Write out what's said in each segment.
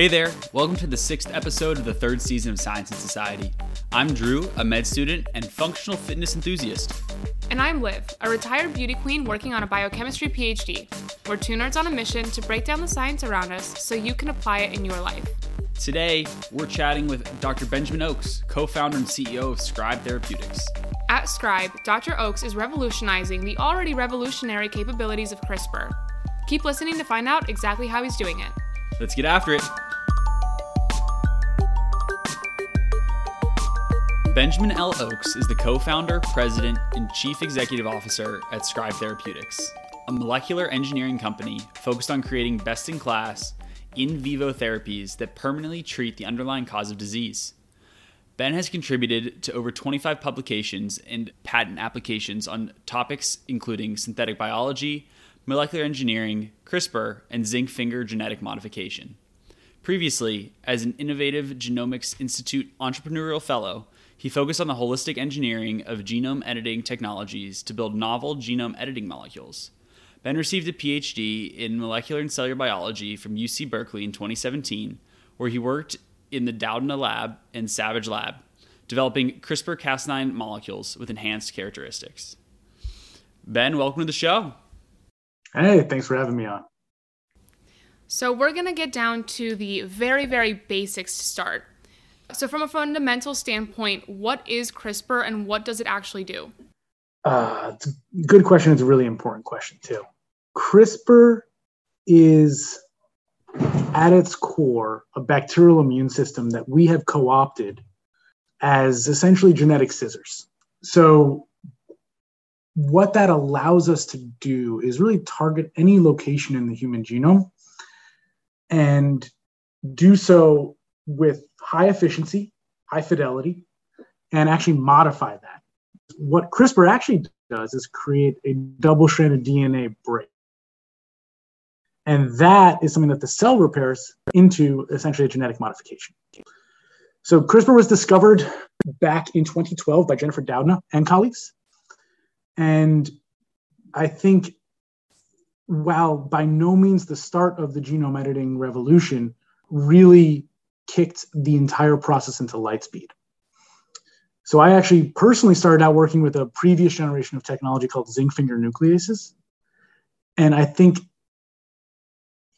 Hey there, welcome to the sixth episode of the third season of Science and Society. I'm Drew, a med student and functional fitness enthusiast. And I'm Liv, a retired beauty queen working on a biochemistry PhD. We're two nerds on a mission to break down the science around us so you can apply it in your life. Today, we're chatting with Dr. Benjamin Oakes, co founder and CEO of Scribe Therapeutics. At Scribe, Dr. Oakes is revolutionizing the already revolutionary capabilities of CRISPR. Keep listening to find out exactly how he's doing it. Let's get after it. Benjamin L. Oakes is the co founder, president, and chief executive officer at Scribe Therapeutics, a molecular engineering company focused on creating best in class, in vivo therapies that permanently treat the underlying cause of disease. Ben has contributed to over 25 publications and patent applications on topics including synthetic biology, molecular engineering, CRISPR, and zinc finger genetic modification. Previously, as an Innovative Genomics Institute Entrepreneurial Fellow, he focused on the holistic engineering of genome editing technologies to build novel genome editing molecules. Ben received a PhD in molecular and cellular biology from UC Berkeley in 2017, where he worked in the Doudna Lab and Savage Lab, developing CRISPR Cas9 molecules with enhanced characteristics. Ben, welcome to the show. Hey, thanks for having me on. So, we're going to get down to the very, very basics to start. So, from a fundamental standpoint, what is CRISPR and what does it actually do? Uh, it's a good question. It's a really important question, too. CRISPR is at its core a bacterial immune system that we have co opted as essentially genetic scissors. So, what that allows us to do is really target any location in the human genome and do so with high efficiency, high fidelity, and actually modify that. What CRISPR actually does is create a double stranded DNA break. And that is something that the cell repairs into essentially a genetic modification. So CRISPR was discovered back in 2012 by Jennifer Doudna and colleagues. And I think while by no means the start of the genome editing revolution, really kicked the entire process into light speed. So I actually personally started out working with a previous generation of technology called zinc finger nucleases. And I think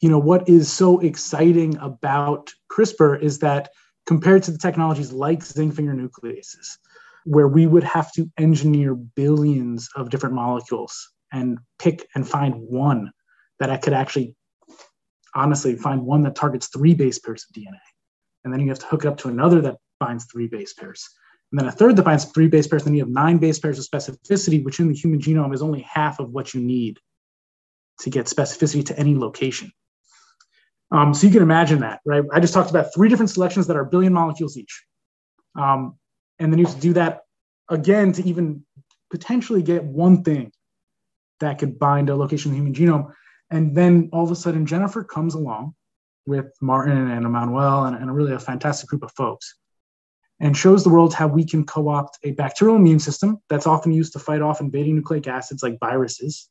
you know what is so exciting about CRISPR is that compared to the technologies like zinc finger nucleases, where we would have to engineer billions of different molecules and pick and find one that I could actually honestly find one that targets three base pairs of DNA and then you have to hook it up to another that binds three base pairs, and then a third that binds three base pairs. Then you have nine base pairs of specificity, which in the human genome is only half of what you need to get specificity to any location. Um, so you can imagine that, right? I just talked about three different selections that are billion molecules each. Um, and then you have to do that again to even potentially get one thing that could bind a location in the human genome. And then all of a sudden, Jennifer comes along with Martin and Emmanuel and, and really a fantastic group of folks and shows the world how we can co-opt a bacterial immune system that's often used to fight off invading nucleic acids like viruses,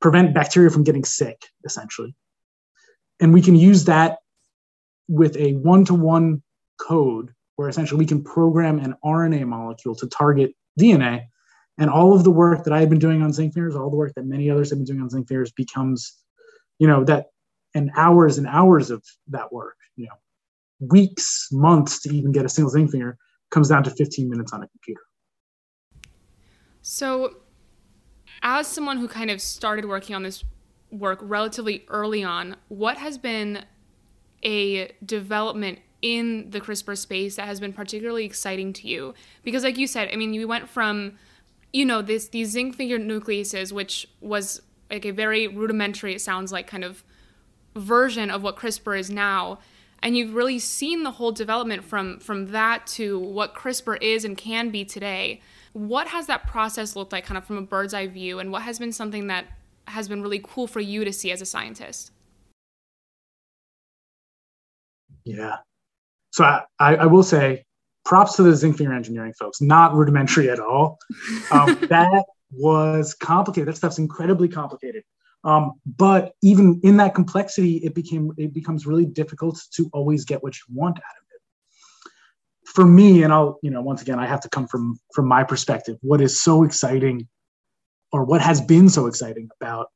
prevent bacteria from getting sick, essentially. And we can use that with a one-to-one code where essentially we can program an RNA molecule to target DNA. And all of the work that I have been doing on zinc fingers, all the work that many others have been doing on zinc fingers becomes, you know, that and hours and hours of that work, you know, weeks, months to even get a single zinc finger comes down to 15 minutes on a computer. So, as someone who kind of started working on this work relatively early on, what has been a development in the CRISPR space that has been particularly exciting to you? Because, like you said, I mean, you went from, you know, this these zinc finger nucleases, which was like a very rudimentary, it sounds like, kind of version of what CRISPR is now and you've really seen the whole development from from that to what CRISPR is and can be today. What has that process looked like kind of from a bird's eye view and what has been something that has been really cool for you to see as a scientist? Yeah. So I, I, will say props to the zinc finger engineering folks, not rudimentary at all. Um, that was complicated. That stuff's incredibly complicated. Um, but even in that complexity, it became it becomes really difficult to always get what you want out of it. For me, and I'll you know once again I have to come from from my perspective. What is so exciting, or what has been so exciting about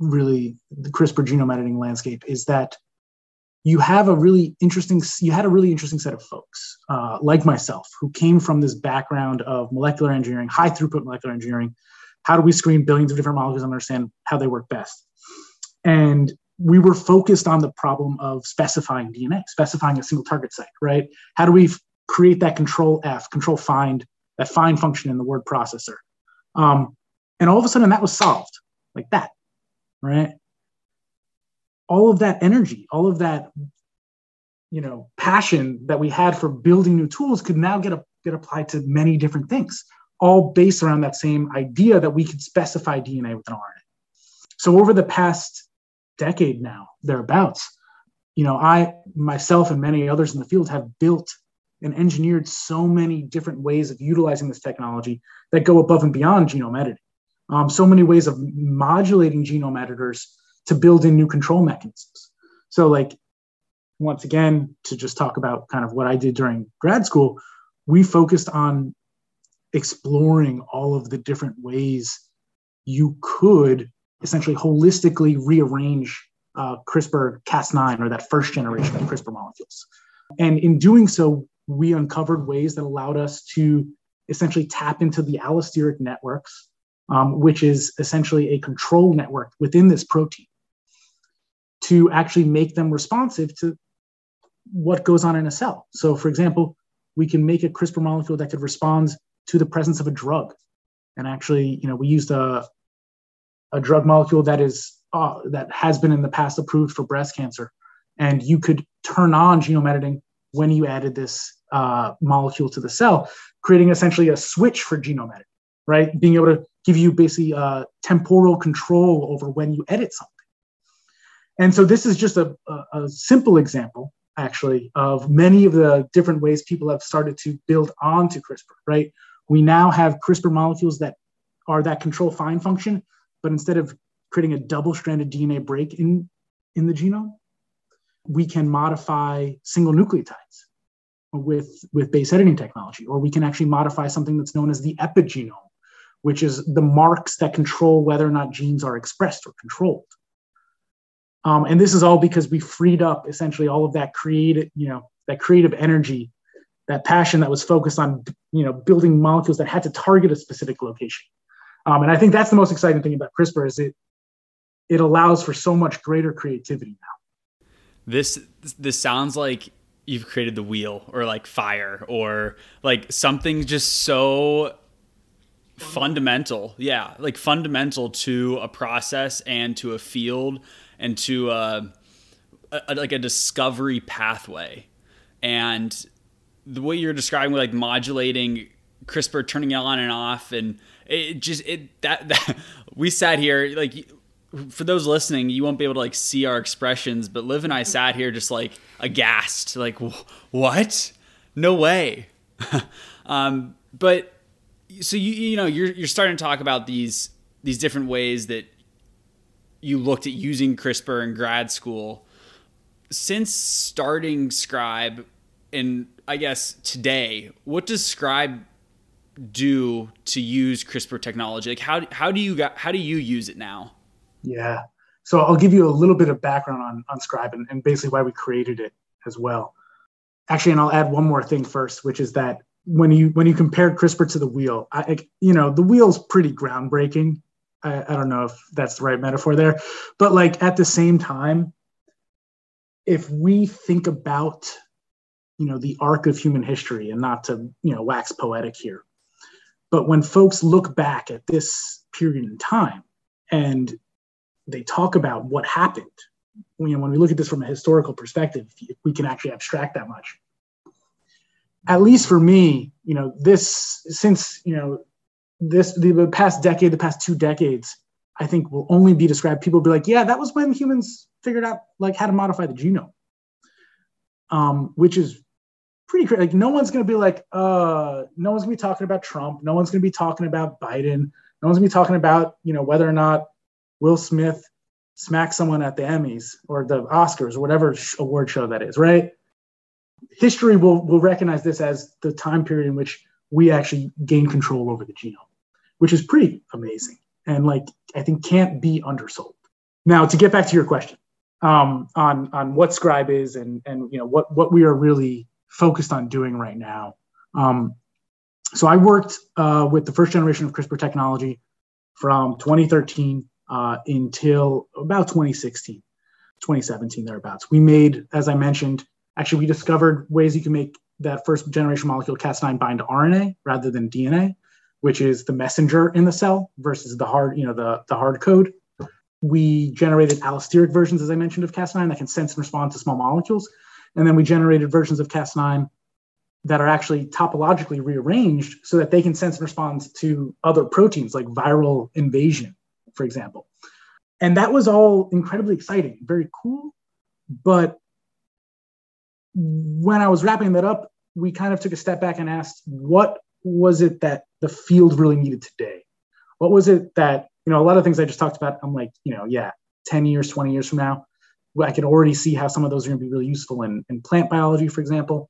really the CRISPR genome editing landscape is that you have a really interesting you had a really interesting set of folks uh, like myself who came from this background of molecular engineering high throughput molecular engineering how do we screen billions of different molecules and understand how they work best? And we were focused on the problem of specifying DNA, specifying a single target site, right? How do we f- create that control F, control find, that find function in the word processor? Um, and all of a sudden that was solved like that, right? All of that energy, all of that, you know, passion that we had for building new tools could now get, a, get applied to many different things all based around that same idea that we could specify DNA with an RNA. So over the past decade now, thereabouts, you know, I myself and many others in the field have built and engineered so many different ways of utilizing this technology that go above and beyond genome editing. Um, so many ways of modulating genome editors to build in new control mechanisms. So, like, once again, to just talk about kind of what I did during grad school, we focused on exploring all of the different ways you could essentially holistically rearrange uh, CRISPR Cas9 or that first generation of CRISPR molecules. And in doing so, we uncovered ways that allowed us to essentially tap into the allosteric networks, um, which is essentially a control network within this protein, to actually make them responsive to what goes on in a cell. So, for example, we can make a CRISPR molecule that could respond to the presence of a drug. And actually, you know, we used a, a drug molecule that is uh, that has been in the past approved for breast cancer, and you could turn on genome editing when you added this uh, molecule to the cell, creating essentially a switch for genome editing, right? Being able to give you basically uh, temporal control over when you edit something. And so this is just a, a, simple example, actually, of many of the different ways people have started to build onto CRISPR, right? We now have CRISPR molecules that are that control find function, but instead of creating a double-stranded DNA break in, in the genome, we can modify single nucleotides with, with base editing technology, or we can actually modify something that's known as the epigenome, which is the marks that control whether or not genes are expressed or controlled. Um, and this is all because we freed up essentially all of that creative, you know, that creative energy that passion that was focused on you know building molecules that had to target a specific location. Um, and i think that's the most exciting thing about crispr is it it allows for so much greater creativity now. This this sounds like you've created the wheel or like fire or like something just so fundamental. Yeah like fundamental to a process and to a field and to a, a like a discovery pathway. And the way you're describing like modulating CRISPR turning it on and off and it just it that, that we sat here like for those listening you won't be able to like see our expressions but liv and i sat here just like aghast like what? No way. Um, but so you you know you're you're starting to talk about these these different ways that you looked at using crispr in grad school. Since starting scribe and I guess today, what does Scribe do to use CRISPR technology? Like how how do you got, how do you use it now? Yeah. So I'll give you a little bit of background on on Scribe and, and basically why we created it as well. Actually, and I'll add one more thing first, which is that when you when you compare CRISPR to the wheel, I, you know the wheel's pretty groundbreaking. I, I don't know if that's the right metaphor there, but like at the same time, if we think about you know the arc of human history and not to you know wax poetic here. But when folks look back at this period in time and they talk about what happened you know when we look at this from a historical perspective we can actually abstract that much at least for me you know this since you know this the, past decade the past two decades i think will only be described people will be like yeah that was when humans figured out like how to modify the genome um, which is pretty crazy. Like no one's going to be like, uh, no one's going to be talking about Trump. No one's going to be talking about Biden. No one's going to be talking about, you know, whether or not Will Smith smack someone at the Emmys or the Oscars or whatever award show that is, right? History will, will recognize this as the time period in which we actually gain control over the genome, which is pretty amazing and like I think can't be undersold. Now to get back to your question um, on on what Scribe is and and you know what what we are really focused on doing right now. Um, so I worked uh, with the first generation of CRISPR technology from 2013 uh, until about 2016, 2017 thereabouts. We made, as I mentioned, actually we discovered ways you can make that first generation molecule Cas9 bind to RNA rather than DNA, which is the messenger in the cell versus the hard, you know, the, the hard code. We generated allosteric versions, as I mentioned, of Cas9 that can sense and respond to small molecules. And then we generated versions of Cas9 that are actually topologically rearranged so that they can sense and respond to other proteins like viral invasion, for example. And that was all incredibly exciting, very cool. But when I was wrapping that up, we kind of took a step back and asked, what was it that the field really needed today? What was it that, you know, a lot of things I just talked about, I'm like, you know, yeah, 10 years, 20 years from now, I can already see how some of those are going to be really useful in, in plant biology, for example.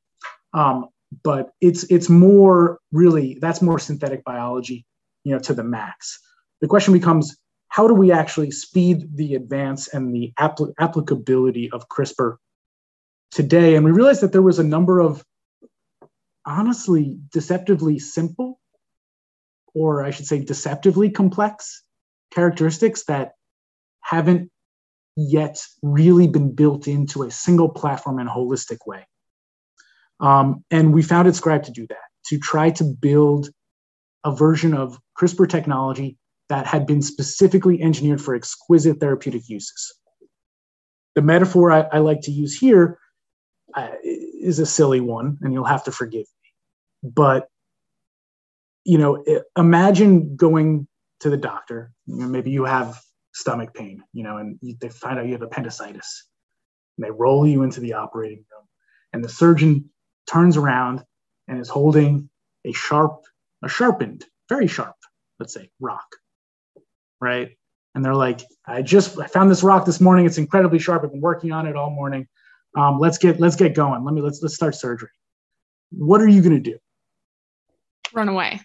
Um, but it's it's more really that's more synthetic biology, you know, to the max. The question becomes, how do we actually speed the advance and the apl- applicability of CRISPR today? And we realized that there was a number of honestly deceptively simple, or I should say deceptively complex characteristics that haven't yet really been built into a single platform in a holistic way. Um, and we founded Scribe to do that, to try to build a version of CRISPR technology that had been specifically engineered for exquisite therapeutic uses. The metaphor I, I like to use here uh, is a silly one, and you'll have to forgive me. But you know, imagine going to the doctor. You know, maybe you have stomach pain, you know, and you, they find out you have appendicitis. And they roll you into the operating room, and the surgeon turns around and is holding a sharp, a sharpened, very sharp, let's say, rock, right? And they're like, I just I found this rock this morning. It's incredibly sharp. I've been working on it all morning. Um, let's get let's get going. Let me let's let's start surgery. What are you gonna do? Run away.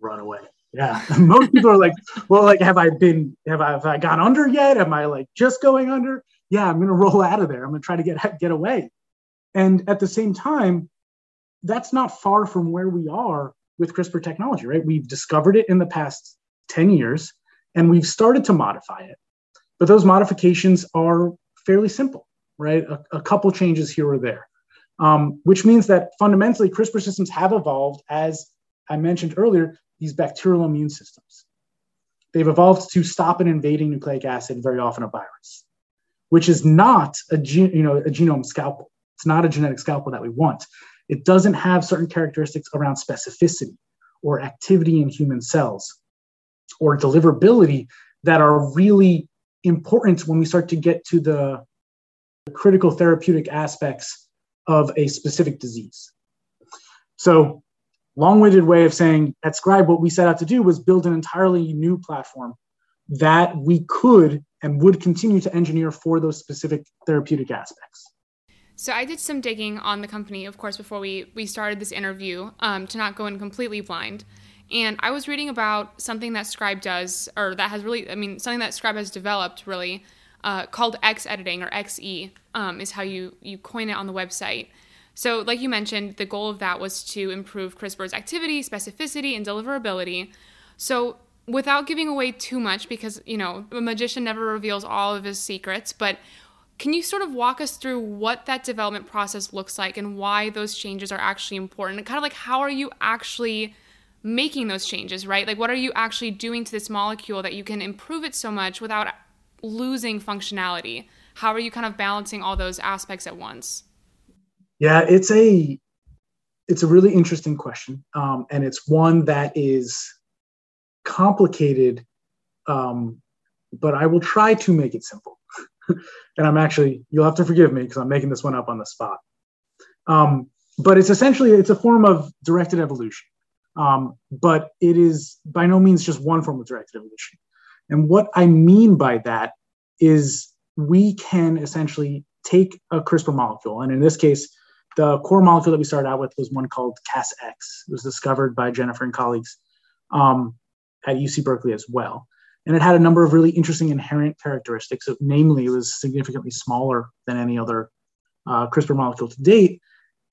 Run away. Yeah. Most people are like, well, like, have I been have I have I gone under yet? Am I like just going under? Yeah, I'm gonna roll out of there. I'm gonna try to get get away. And at the same time, that's not far from where we are with CRISPR technology, right? We've discovered it in the past 10 years and we've started to modify it. But those modifications are fairly simple right? A, a couple changes here or there, um, which means that fundamentally CRISPR systems have evolved as I mentioned earlier, these bacterial immune systems. They've evolved to stop an invading nucleic acid, very often a virus, which is not a, you know, a genome scalpel. It's not a genetic scalpel that we want. It doesn't have certain characteristics around specificity or activity in human cells or deliverability that are really important when we start to get to the critical therapeutic aspects of a specific disease. So, long winded way of saying at Scribe, what we set out to do was build an entirely new platform that we could and would continue to engineer for those specific therapeutic aspects. So I did some digging on the company, of course, before we we started this interview, um, to not go in completely blind. And I was reading about something that Scribe does, or that has really, I mean, something that Scribe has developed really, uh, called X editing or XE um, is how you you coin it on the website. So, like you mentioned, the goal of that was to improve CRISPR's activity, specificity, and deliverability. So, without giving away too much, because you know a magician never reveals all of his secrets, but can you sort of walk us through what that development process looks like and why those changes are actually important? Kind of like how are you actually making those changes, right? Like what are you actually doing to this molecule that you can improve it so much without losing functionality? How are you kind of balancing all those aspects at once? Yeah, it's a it's a really interesting question, um, and it's one that is complicated. Um, but I will try to make it simple. and I'm actually you'll have to forgive me because I'm making this one up on the spot. Um, but it's essentially it's a form of directed evolution. Um, but it is by no means just one form of directed evolution And what I mean by that is we can essentially take a CRISPR molecule, and in this case, the core molecule that we started out with was one called Cas-X. It was discovered by Jennifer and colleagues um, at UC Berkeley as well. And it had a number of really interesting inherent characteristics. Namely, it was significantly smaller than any other uh, CRISPR molecule to date,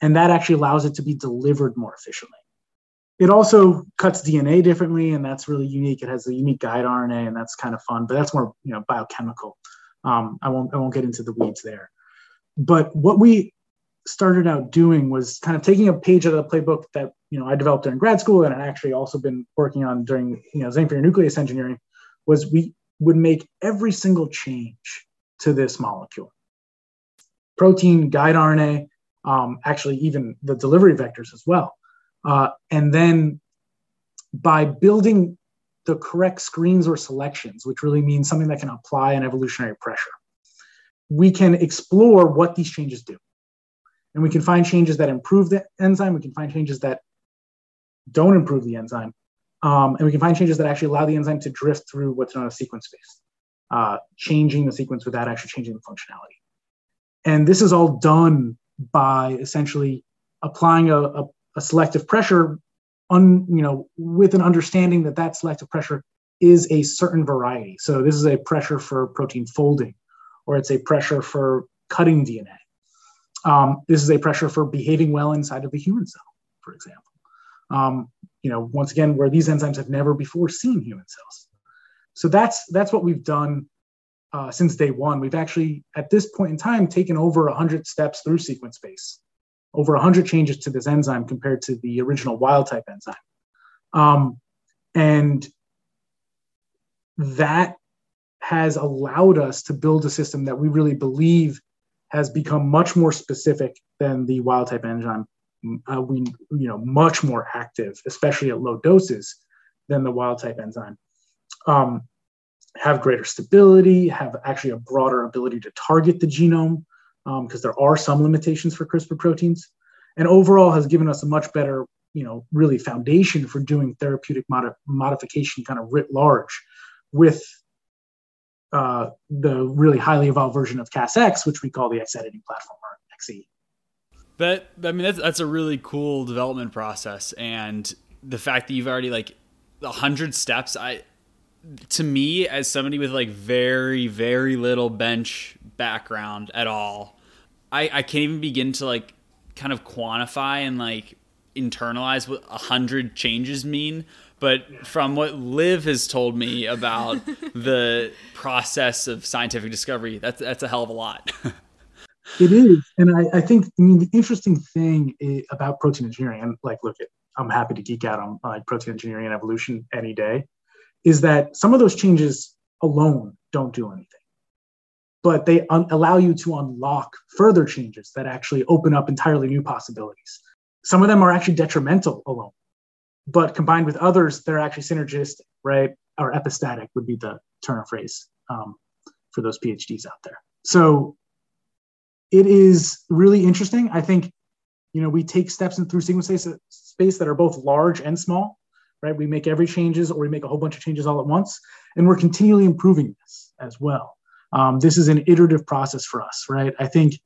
and that actually allows it to be delivered more efficiently. It also cuts DNA differently, and that's really unique. It has a unique guide RNA, and that's kind of fun. But that's more, you know, biochemical. Um, I won't I won't get into the weeds there. But what we started out doing was kind of taking a page out of the playbook that you know I developed during grad school, and I actually also been working on during you know Xanthia nucleus engineering. Was we would make every single change to this molecule, protein, guide RNA, um, actually even the delivery vectors as well, uh, and then by building the correct screens or selections, which really means something that can apply an evolutionary pressure, we can explore what these changes do. And we can find changes that improve the enzyme. We can find changes that don't improve the enzyme. Um, and we can find changes that actually allow the enzyme to drift through what's known as sequence space, uh, changing the sequence without actually changing the functionality. And this is all done by essentially applying a, a, a selective pressure un, you know, with an understanding that that selective pressure is a certain variety. So this is a pressure for protein folding, or it's a pressure for cutting DNA. Um, this is a pressure for behaving well inside of the human cell, for example. Um, you know, once again, where these enzymes have never before seen human cells. So that's that's what we've done uh, since day one. We've actually, at this point in time, taken over 100 steps through sequence space over 100 changes to this enzyme compared to the original wild type enzyme. Um, and that has allowed us to build a system that we really believe has become much more specific than the wild type enzyme. Uh, we, you know, much more active, especially at low doses than the wild type enzyme. Um, have greater stability, have actually a broader ability to target the genome, because um, there are some limitations for CRISPR proteins, and overall has given us a much better, you know, really foundation for doing therapeutic mod- modification kind of writ large with uh, the really highly evolved version of Cas-X, which we call the X editing platform or XE. That I mean that's that's a really cool development process, and the fact that you've already like a hundred steps, I to me as somebody with like very very little bench background at all i i can't even begin to like kind of quantify and like internalize what a hundred changes mean but from what liv has told me about the process of scientific discovery that's that's a hell of a lot. It is and I, I think i mean the interesting thing about protein engineering and like look at i'm happy to geek out on like protein engineering and evolution any day is that some of those changes alone don't do anything. But they un- allow you to unlock further changes that actually open up entirely new possibilities. Some of them are actually detrimental alone but combined with others they're actually synergistic right or epistatic would be the turn of phrase um, for those phds out there so it is really interesting i think you know we take steps in through sequence space that are both large and small right? We make every changes or we make a whole bunch of changes all at once, and we're continually improving this as well. Um, this is an iterative process for us, right? I think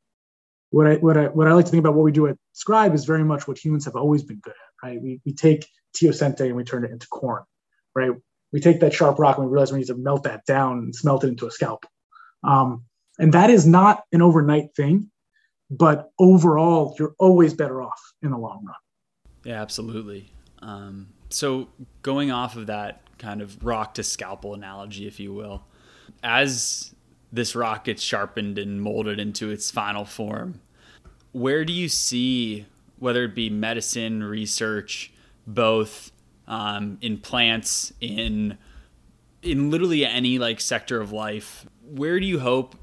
what I what I what I like to think about what we do at Scribe is very much what humans have always been good at, right? We we take teosinte and we turn it into corn, right? We take that sharp rock and we realize we need to melt that down and smelt it into a scalpel. Um, and that is not an overnight thing, but overall, you're always better off in the long run. Yeah, absolutely. Um, so going off of that kind of rock to scalpel analogy, if you will, as this rock gets sharpened and molded into its final form, where do you see whether it be medicine research, both um, in plants, in in literally any like sector of life, where do you hope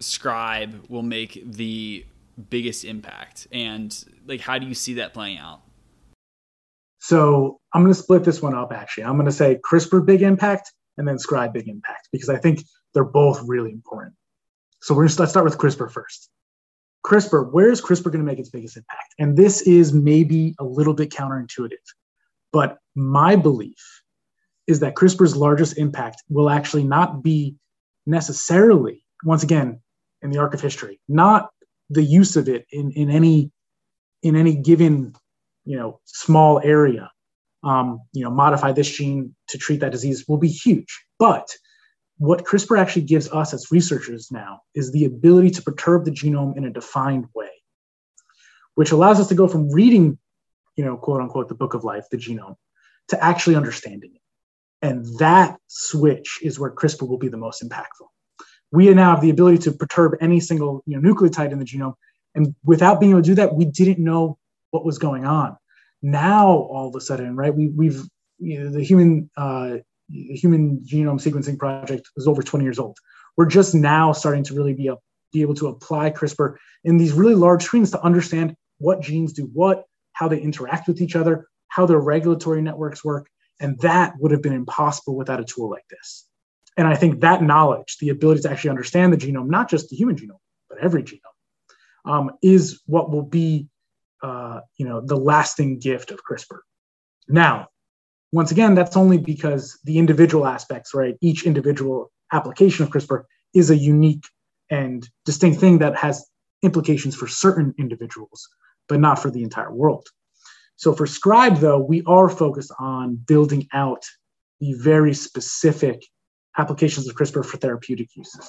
Scribe will make the biggest impact, and like how do you see that playing out? So I'm going to split this one up actually. I'm going to say CRISPR big impact and then Scribe big impact because I think they're both really important. So we're going to let's start with CRISPR first. CRISPR, where is CRISPR going to make its biggest impact? And this is maybe a little bit counterintuitive, but my belief is that CRISPR's largest impact will actually not be necessarily, once again, in the arc of history, not the use of it in, in any in any given you know small area. Um, you know, modify this gene to treat that disease will be huge. But what CRISPR actually gives us as researchers now is the ability to perturb the genome in a defined way, which allows us to go from reading, you know, quote unquote, the book of life, the genome, to actually understanding it. And that switch is where CRISPR will be the most impactful. We now have the ability to perturb any single you know, nucleotide in the genome. And without being able to do that, we didn't know what was going on. Now, all of a sudden, right, we, we've, you know, the human, uh, human genome sequencing project is over 20 years old. We're just now starting to really be, a, be able to apply CRISPR in these really large screens to understand what genes do what, how they interact with each other, how their regulatory networks work. And that would have been impossible without a tool like this. And I think that knowledge, the ability to actually understand the genome, not just the human genome, but every genome, um, is what will be, uh, you know, the lasting gift of CRISPR. Now, once again, that's only because the individual aspects, right? Each individual application of CRISPR is a unique and distinct thing that has implications for certain individuals, but not for the entire world. So for Scribe, though, we are focused on building out the very specific applications of CRISPR for therapeutic uses.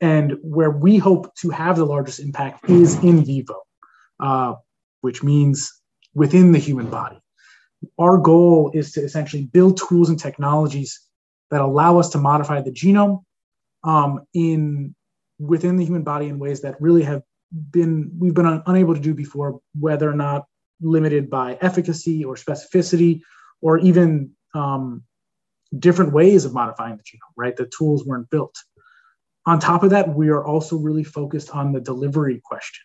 And where we hope to have the largest impact is in vivo, uh, which means within the human body. Our goal is to essentially build tools and technologies that allow us to modify the genome um, in within the human body in ways that really have been we've been un- unable to do before, whether or not limited by efficacy or specificity or even um, different ways of modifying the genome, right? The tools weren't built. On top of that, we are also really focused on the delivery question,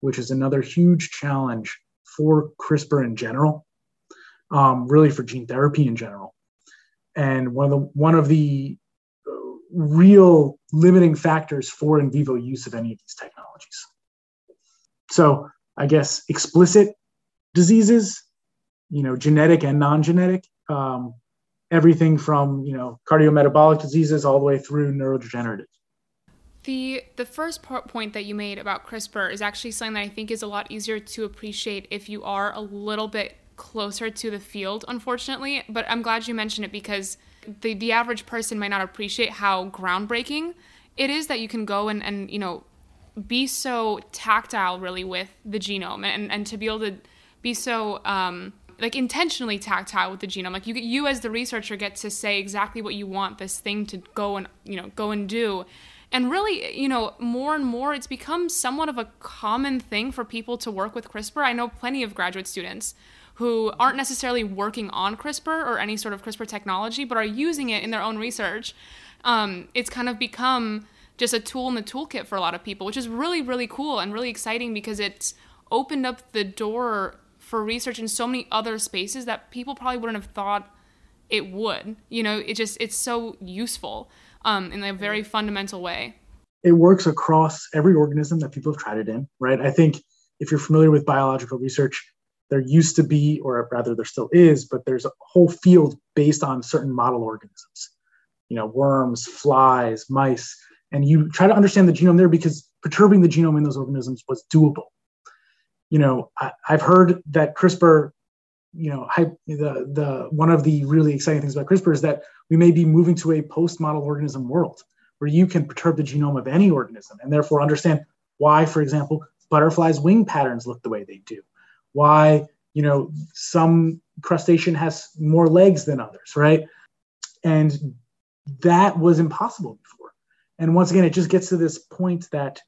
which is another huge challenge for CRISPR in general, um, really for gene therapy in general. And one of the one of the uh, real limiting factors for in vivo use of any of these technologies. So I guess explicit diseases, you know, genetic and non-genetic, um, everything from you know cardiometabolic diseases all the way through neurodegenerative. The the first point that you made about CRISPR is actually something that I think is a lot easier to appreciate if you are a little bit closer to the field, unfortunately. But I'm glad you mentioned it because the the average person might not appreciate how groundbreaking it is that you can go and, and you know be so tactile really with the genome and, and to be able to be so um, like intentionally tactile with the genome. Like you, you as the researcher get to say exactly what you want this thing to go and you know go and do. And really, you know, more and more, it's become somewhat of a common thing for people to work with CRISPR. I know plenty of graduate students who aren't necessarily working on CRISPR or any sort of CRISPR technology, but are using it in their own research. Um, it's kind of become just a tool in the toolkit for a lot of people, which is really, really cool and really exciting because it's opened up the door for research in so many other spaces that people probably wouldn't have thought it would. You know, it just it's so useful um, in a very fundamental way. It works across every organism that people have tried it in, right? I think if you're familiar with biological research, there used to be, or rather there still is, but there's a whole field based on certain model organisms. You know, worms, flies, mice, and you try to understand the genome there because perturbing the genome in those organisms was doable you know, I, have heard that CRISPR, you know, the the one of the really exciting things about CRISPR is that we may be moving to a post-model organism world where you can perturb the genome of any organism and therefore understand why, for example, butterflies' wing patterns look the way they do, why you know some crustacean has more legs than others, right? And that was impossible before. And once again, it just gets to this point that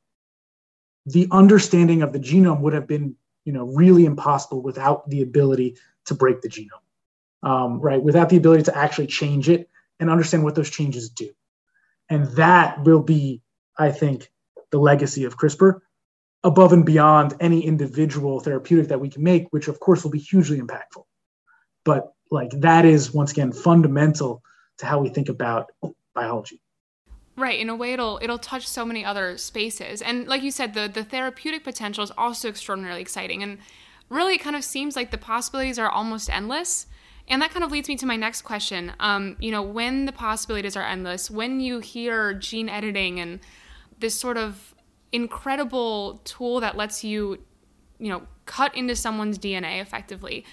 the understanding of the genome would have been you know really impossible without the ability to break the genome um, right without the ability to actually change it and understand what those changes do and that will be i think the legacy of crispr above and beyond any individual therapeutic that we can make which of course will be hugely impactful but like that is once again fundamental to how we think about biology Right, in a way it'll it'll touch so many other spaces. And like you said, the the therapeutic potential is also extraordinarily exciting. And really it kind of seems like the possibilities are almost endless. And that kind of leads me to my next question. Um, you know, when the possibilities are endless, when you hear gene editing and this sort of incredible tool that lets you, you know, cut into someone's DNA effectively,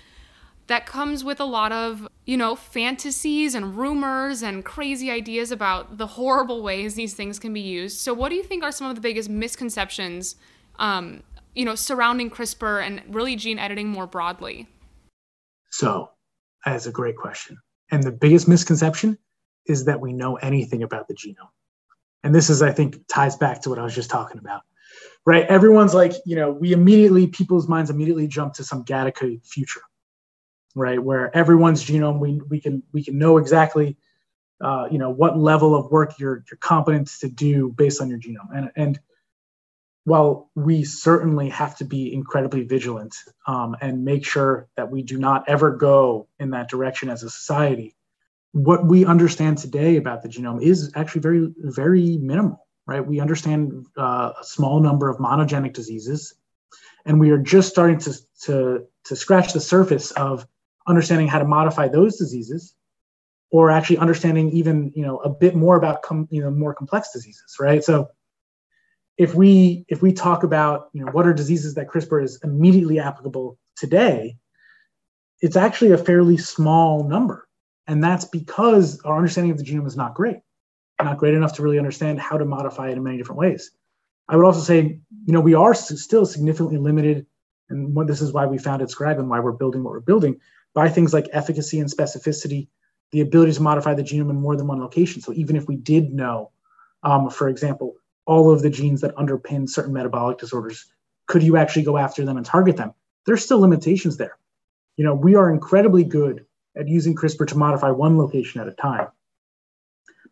that comes with a lot of, you know, fantasies and rumors and crazy ideas about the horrible ways these things can be used. So, what do you think are some of the biggest misconceptions, um, you know, surrounding CRISPR and really gene editing more broadly? So, that is a great question. And the biggest misconception is that we know anything about the genome. And this is, I think, ties back to what I was just talking about. Right? Everyone's like, you know, we immediately, people's minds immediately jump to some Gattaca future, right? Where everyone's genome, we, we can we can know exactly uh, you know what level of work you're you're competent to do based on your genome. And and while we certainly have to be incredibly vigilant um, and make sure that we do not ever go in that direction as a society, what we understand today about the genome is actually very, very minimal, right? We understand uh, a small number of monogenic diseases, and we are just starting to, to, to scratch the surface of understanding how to modify those diseases or actually understanding even you know a bit more about com- you know more complex diseases right so if we if we talk about you know what are diseases that CRISPR is immediately applicable today, it's actually a fairly small number, and that's because our understanding of the genome is not great, not great enough to really understand how to modify it in many different ways. I would also say, you know, we are still significantly limited, and this is why we founded Scribe and why we're building what we're building by things like efficacy and specificity, the ability to modify the genome in more than one location. So even if we did know, um, for example, all of the genes that underpin certain metabolic disorders could you actually go after them and target them there's still limitations there you know we are incredibly good at using crispr to modify one location at a time.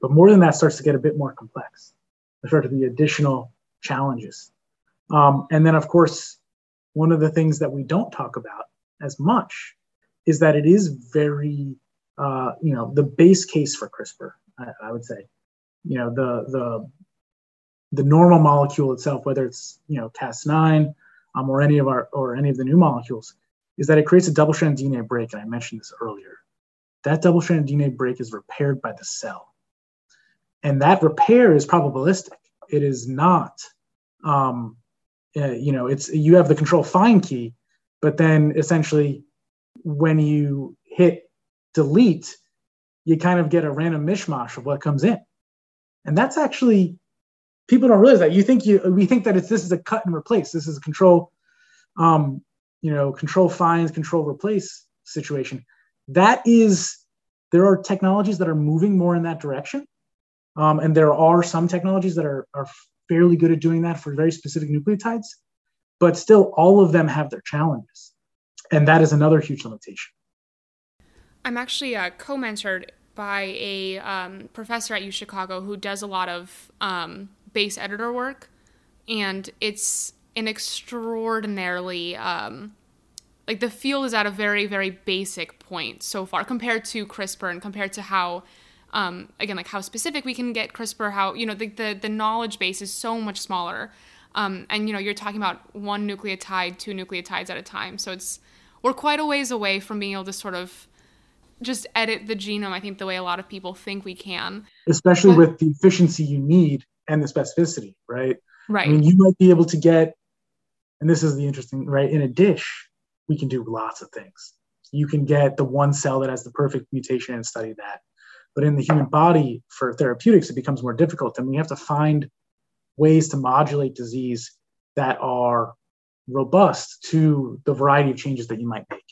But more than that starts to get a bit more complex. There start to be additional challenges. Um, and then of course one of the things that we don't talk about as much is that it is very uh, you know the base case for crispr I, I would say. You know the the the normal molecule itself, whether it's you know Cas9 um, or any of our or any of the new molecules, is that it creates a double-stranded DNA break, and I mentioned this earlier. That double-stranded DNA break is repaired by the cell, and that repair is probabilistic. It is not, um, uh, you know, it's you have the control find key, but then essentially when you hit delete, you kind of get a random mishmash of what comes in, and that's actually people don't realize that. You think you we think that it's this is a cut and replace. This is a control, um, you know, control finds, control replace situation. That is there are technologies that are moving more in that direction. Um, and there are some technologies that are, are fairly good at doing that for very specific nucleotides, but still all of them have their challenges. And that is another huge limitation. I'm actually uh, co mentored by a um, professor at U Chicago who does a lot of um, base editor work, and it's an extraordinarily um, like the field is at a very very basic point so far compared to CRISPR and compared to how um, again like how specific we can get CRISPR, how you know the the, the knowledge base is so much smaller. Um, and you know you're talking about one nucleotide, two nucleotides at a time. So it's we're quite a ways away from being able to sort of just edit the genome. I think the way a lot of people think we can, especially but, with the efficiency you need and the specificity, right? Right. I mean, you might be able to get, and this is the interesting, right? In a dish, we can do lots of things. You can get the one cell that has the perfect mutation and study that. But in the human body, for therapeutics, it becomes more difficult. And we have to find ways to modulate disease that are robust to the variety of changes that you might make.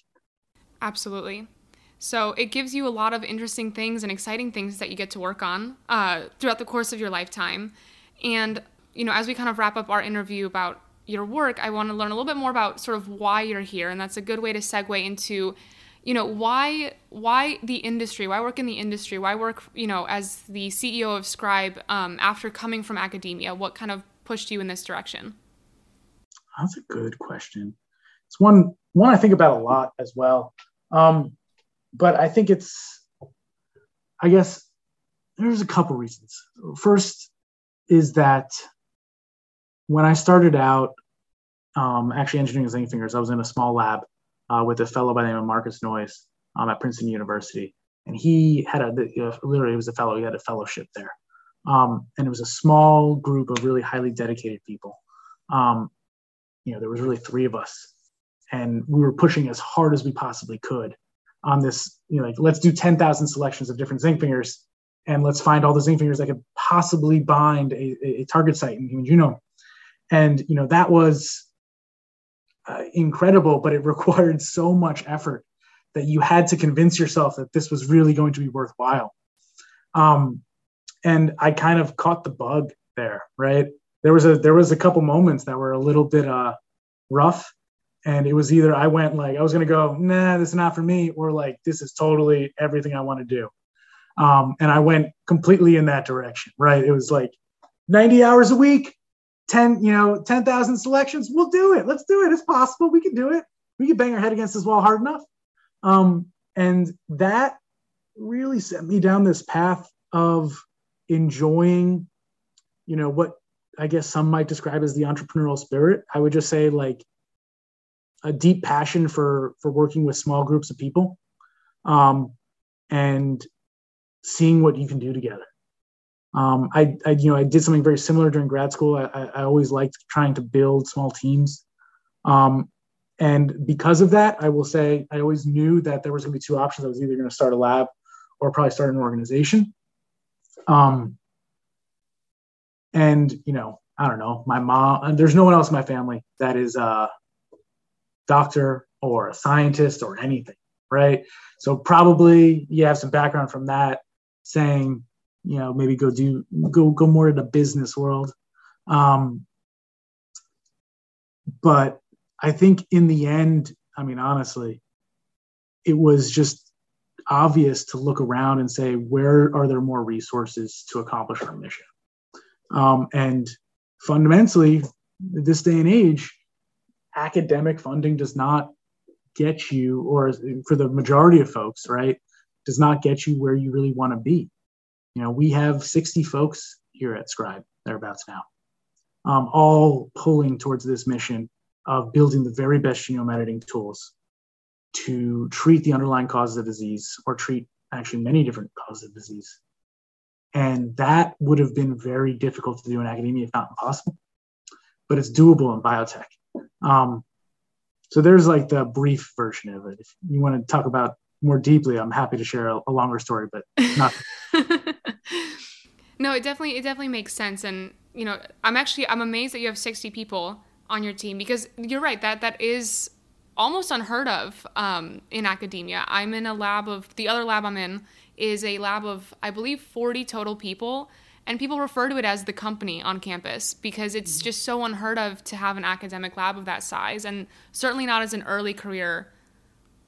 Absolutely. So it gives you a lot of interesting things and exciting things that you get to work on uh, throughout the course of your lifetime. And you know, as we kind of wrap up our interview about your work, I want to learn a little bit more about sort of why you're here, and that's a good way to segue into, you know, why why the industry, why work in the industry, why work, you know, as the CEO of Scribe um, after coming from academia. What kind of pushed you in this direction? That's a good question. It's one one I think about a lot as well. Um, but I think it's, I guess, there's a couple reasons. First is that when I started out, um, actually engineering zinc fingers, I was in a small lab uh, with a fellow by the name of Marcus Noyes um, at Princeton University, and he had a know, literally he was a fellow. He had a fellowship there, um, and it was a small group of really highly dedicated people. Um, you know, there was really three of us, and we were pushing as hard as we possibly could on this. You know, like let's do ten thousand selections of different zinc fingers, and let's find all the zinc fingers that could possibly bind a, a target site in human genome. And you know, that was uh, incredible, but it required so much effort that you had to convince yourself that this was really going to be worthwhile. Um, and I kind of caught the bug there, right? There was a there was a couple moments that were a little bit uh, rough, and it was either I went like I was gonna go, nah, this is not for me, or like this is totally everything I want to do. Um, and I went completely in that direction, right? It was like 90 hours a week, 10, you know, 10,000 selections. We'll do it. Let's do it. It's possible. We can do it. We can bang our head against this wall hard enough. Um, and that really set me down this path of enjoying, you know, what I guess some might describe as the entrepreneurial spirit. I would just say like a deep passion for for working with small groups of people, um, and seeing what you can do together. Um, I, I, you know, I did something very similar during grad school. I, I always liked trying to build small teams. Um, and because of that, I will say I always knew that there was going to be two options. I was either going to start a lab or probably start an organization. Um, and you know, I don't know, my mom. There's no one else in my family that is a doctor or a scientist or anything, right? So probably you have some background from that, saying, you know, maybe go do go go more to the business world. Um, but I think in the end, I mean, honestly, it was just obvious to look around and say, where are there more resources to accomplish our mission? Um, and fundamentally, this day and age, academic funding does not get you, or for the majority of folks, right, does not get you where you really want to be. You know, we have 60 folks here at Scribe, thereabouts now, um, all pulling towards this mission of building the very best genome editing tools to treat the underlying causes of disease or treat actually many different causes of disease. And that would have been very difficult to do in academia, if not impossible, but it's doable in biotech. Um, so there's like the brief version of it. If you want to talk about more deeply, I'm happy to share a, a longer story, but not. no, it definitely it definitely makes sense, and you know, I'm actually I'm amazed that you have 60 people on your team because you're right that that is almost unheard of um, in academia. I'm in a lab of the other lab I'm in is a lab of I believe 40 total people and people refer to it as the company on campus because it's mm-hmm. just so unheard of to have an academic lab of that size and certainly not as an early career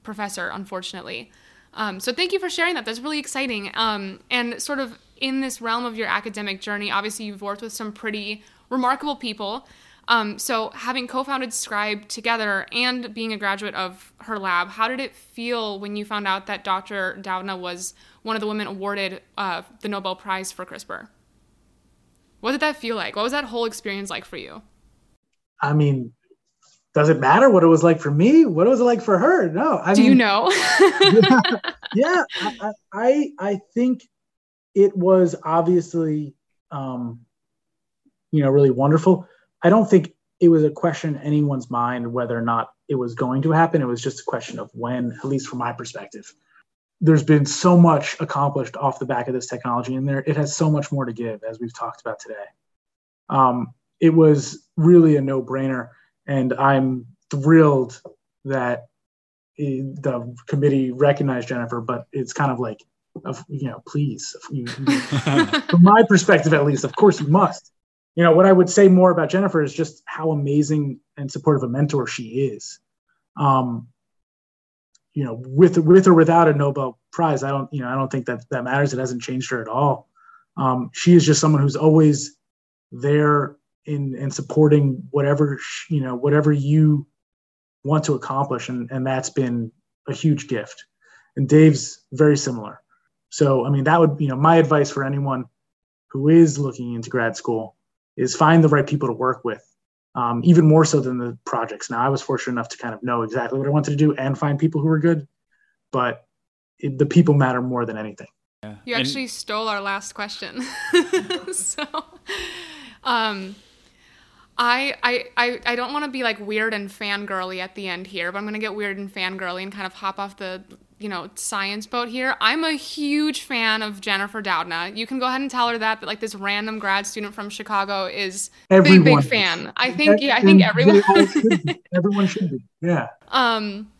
professor unfortunately um, so thank you for sharing that that's really exciting um, and sort of in this realm of your academic journey obviously you've worked with some pretty remarkable people um, so, having co founded Scribe together and being a graduate of her lab, how did it feel when you found out that Dr. Doudna was one of the women awarded uh, the Nobel Prize for CRISPR? What did that feel like? What was that whole experience like for you? I mean, does it matter what it was like for me? What was it like for her? No. I Do mean, you know? yeah, I, I, I think it was obviously, um, you know, really wonderful. I don't think it was a question in anyone's mind whether or not it was going to happen. It was just a question of when, at least from my perspective. There's been so much accomplished off the back of this technology, and there it has so much more to give, as we've talked about today. Um, it was really a no-brainer, and I'm thrilled that the committee recognized Jennifer. But it's kind of like, you know, please, from my perspective at least, of course you must. You know what i would say more about jennifer is just how amazing and supportive a mentor she is. Um you know with with or without a nobel prize i don't you know i don't think that that matters. It hasn't changed her at all. Um she is just someone who's always there in in supporting whatever you know whatever you want to accomplish and and that's been a huge gift and dave's very similar so i mean that would you know my advice for anyone who is looking into grad school is find the right people to work with, um, even more so than the projects. Now, I was fortunate enough to kind of know exactly what I wanted to do and find people who were good. But it, the people matter more than anything. Yeah. You And- actually stole our last question. so, um, I, I, I, I don't want to be like weird and fangirly at the end here, but I'm going to get weird and fangirly and kind of hop off the, you know, science boat here. I'm a huge fan of Jennifer Doudna. You can go ahead and tell her that, that like this random grad student from Chicago is a big, big fan. I think, yeah, I think everyone. should be. Everyone should be. Yeah. Um,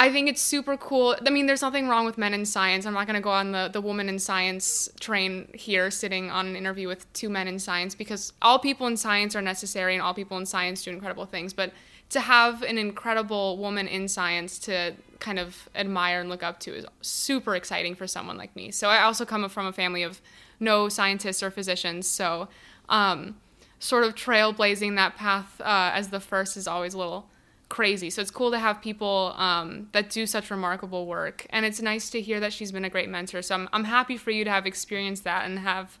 I think it's super cool. I mean, there's nothing wrong with men in science. I'm not going to go on the, the woman in science train here, sitting on an interview with two men in science, because all people in science are necessary and all people in science do incredible things. But to have an incredible woman in science to kind of admire and look up to is super exciting for someone like me. So I also come from a family of no scientists or physicians. So um, sort of trailblazing that path uh, as the first is always a little crazy. So it's cool to have people um, that do such remarkable work, and it's nice to hear that she's been a great mentor. So I'm I'm happy for you to have experienced that and have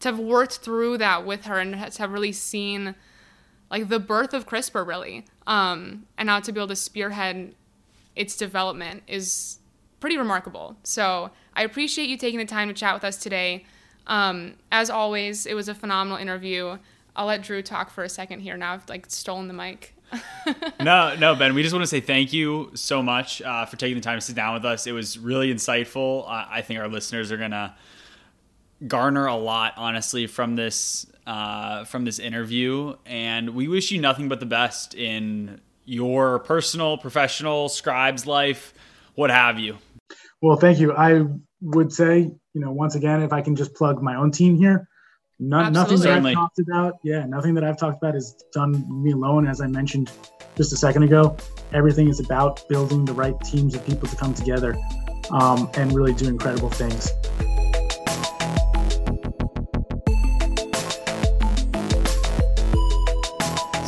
to have worked through that with her and to have really seen like the birth of CRISPR really, um, and now to be able to spearhead its development is pretty remarkable. So I appreciate you taking the time to chat with us today. Um, as always, it was a phenomenal interview. I'll let Drew talk for a second here. Now I've like stolen the mic. no, no, Ben. We just want to say thank you so much uh, for taking the time to sit down with us. It was really insightful. I think our listeners are gonna garner a lot, honestly, from this uh, from this interview, and we wish you nothing but the best in your personal, professional, scribes life, what have you. Well, thank you. I would say, you know, once again, if I can just plug my own team here, no, nothing that I've talked about, yeah, nothing that I've talked about is done me alone. As I mentioned just a second ago, everything is about building the right teams of people to come together um, and really do incredible things.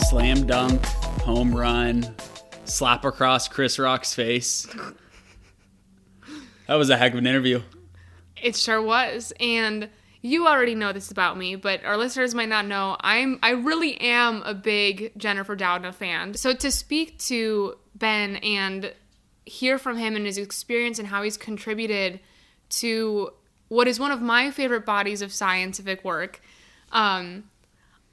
Slam dunk, home run, slap across Chris Rock's face. That was a heck of an interview. It sure was. And you already know this about me, but our listeners might not know. I'm I really am a big Jennifer Doudna fan. So to speak to Ben and hear from him and his experience and how he's contributed to what is one of my favorite bodies of scientific work. Um,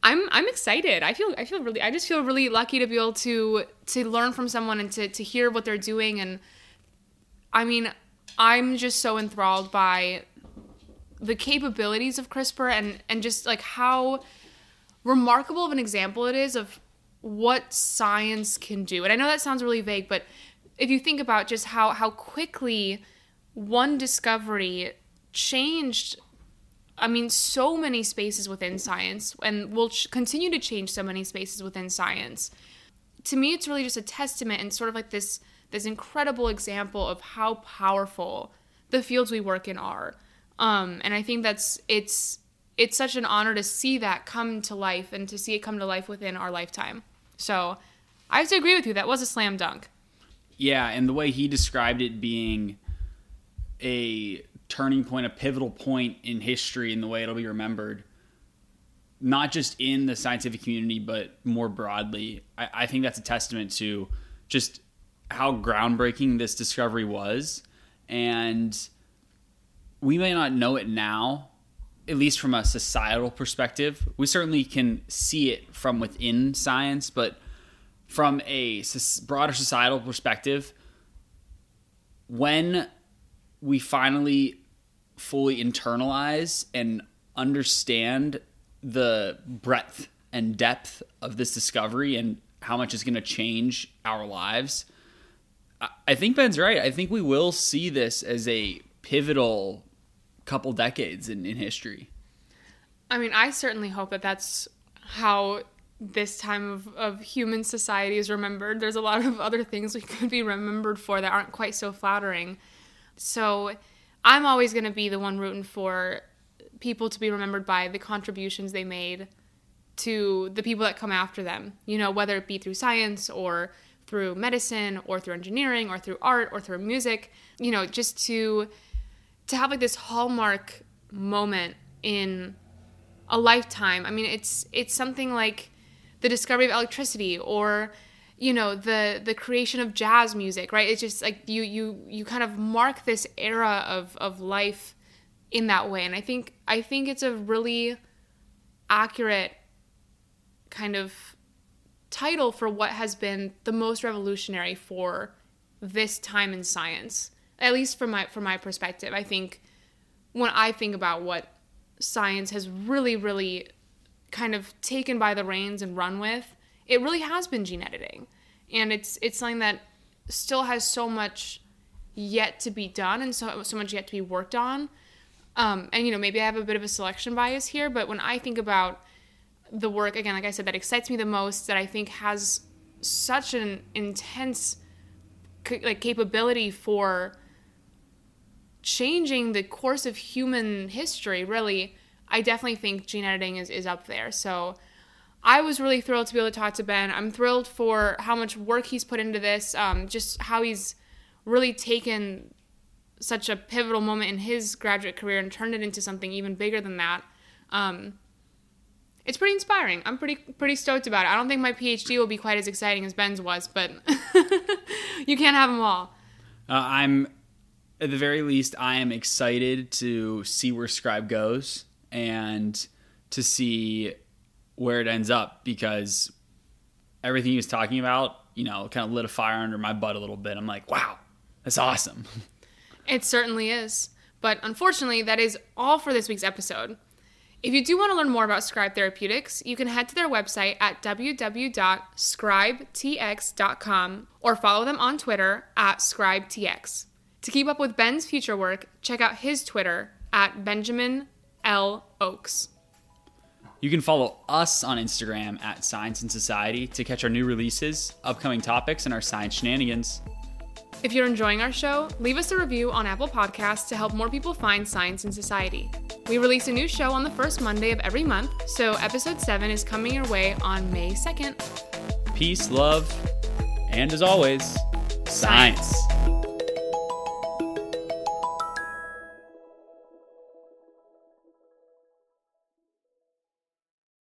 I'm I'm excited. I feel I feel really I just feel really lucky to be able to to learn from someone and to to hear what they're doing and I mean, I'm just so enthralled by the capabilities of CRISPR and and just like how remarkable of an example it is of what science can do. And I know that sounds really vague, but if you think about just how how quickly one discovery changed I mean, so many spaces within science, and will ch- continue to change so many spaces within science. To me, it's really just a testament and sort of like this this incredible example of how powerful the fields we work in are. Um, and I think that's it's it's such an honor to see that come to life and to see it come to life within our lifetime. So I have to agree with you. That was a slam dunk. Yeah, and the way he described it being a turning point, a pivotal point in history in the way it'll be remembered, not just in the scientific community, but more broadly, I, I think that's a testament to just how groundbreaking this discovery was. And we may not know it now, at least from a societal perspective. We certainly can see it from within science, but from a broader societal perspective, when we finally fully internalize and understand the breadth and depth of this discovery and how much it's going to change our lives, I think Ben's right. I think we will see this as a pivotal couple decades in, in history. I mean, I certainly hope that that's how this time of, of human society is remembered. There's a lot of other things we could be remembered for that aren't quite so flattering. So I'm always going to be the one rooting for people to be remembered by the contributions they made to the people that come after them, you know, whether it be through science or through medicine or through engineering or through art or through music, you know, just to to have like this hallmark moment in a lifetime. I mean, it's it's something like the discovery of electricity or you know the the creation of jazz music right? It's just like you you you kind of mark this era of of life in that way. And i think i think it's a really accurate kind of title for what has been the most revolutionary for this time in science at least from my from my perspective i think when i think about what science has really really kind of taken by the reins and run with it really has been gene editing. And it's it's something that still has so much yet to be done and so so much yet to be worked on. Um, and you know maybe i have a bit of a selection bias here but when i think about the work again like i said that excites me the most that i think has such an intense like capability for changing the course of human history really i definitely think gene editing is, is up there so I was really thrilled to be able to talk to Ben. I'm thrilled for how much work he's put into this, um, just how he's really taken such a pivotal moment in his graduate career and turned it into something even bigger than that. Um, it's pretty inspiring. I'm pretty pretty stoked about it. I don't think my PhD will be quite as exciting as Ben's was, but you can't have them all. Uh, I'm at the very least I am excited to see where Scribe goes and to see where it ends up because everything he was talking about, you know, kind of lit a fire under my butt a little bit. I'm like, wow, that's awesome. It certainly is. But unfortunately, that is all for this week's episode. If you do want to learn more about Scribe Therapeutics, you can head to their website at www.scribetx.com or follow them on Twitter at ScribeTX. To keep up with Ben's future work, check out his Twitter at Benjamin L. Oakes. You can follow us on Instagram at Science and Society to catch our new releases, upcoming topics, and our science shenanigans. If you're enjoying our show, leave us a review on Apple Podcasts to help more people find science and society. We release a new show on the first Monday of every month, so episode 7 is coming your way on May 2nd. Peace, love, and as always, science. science.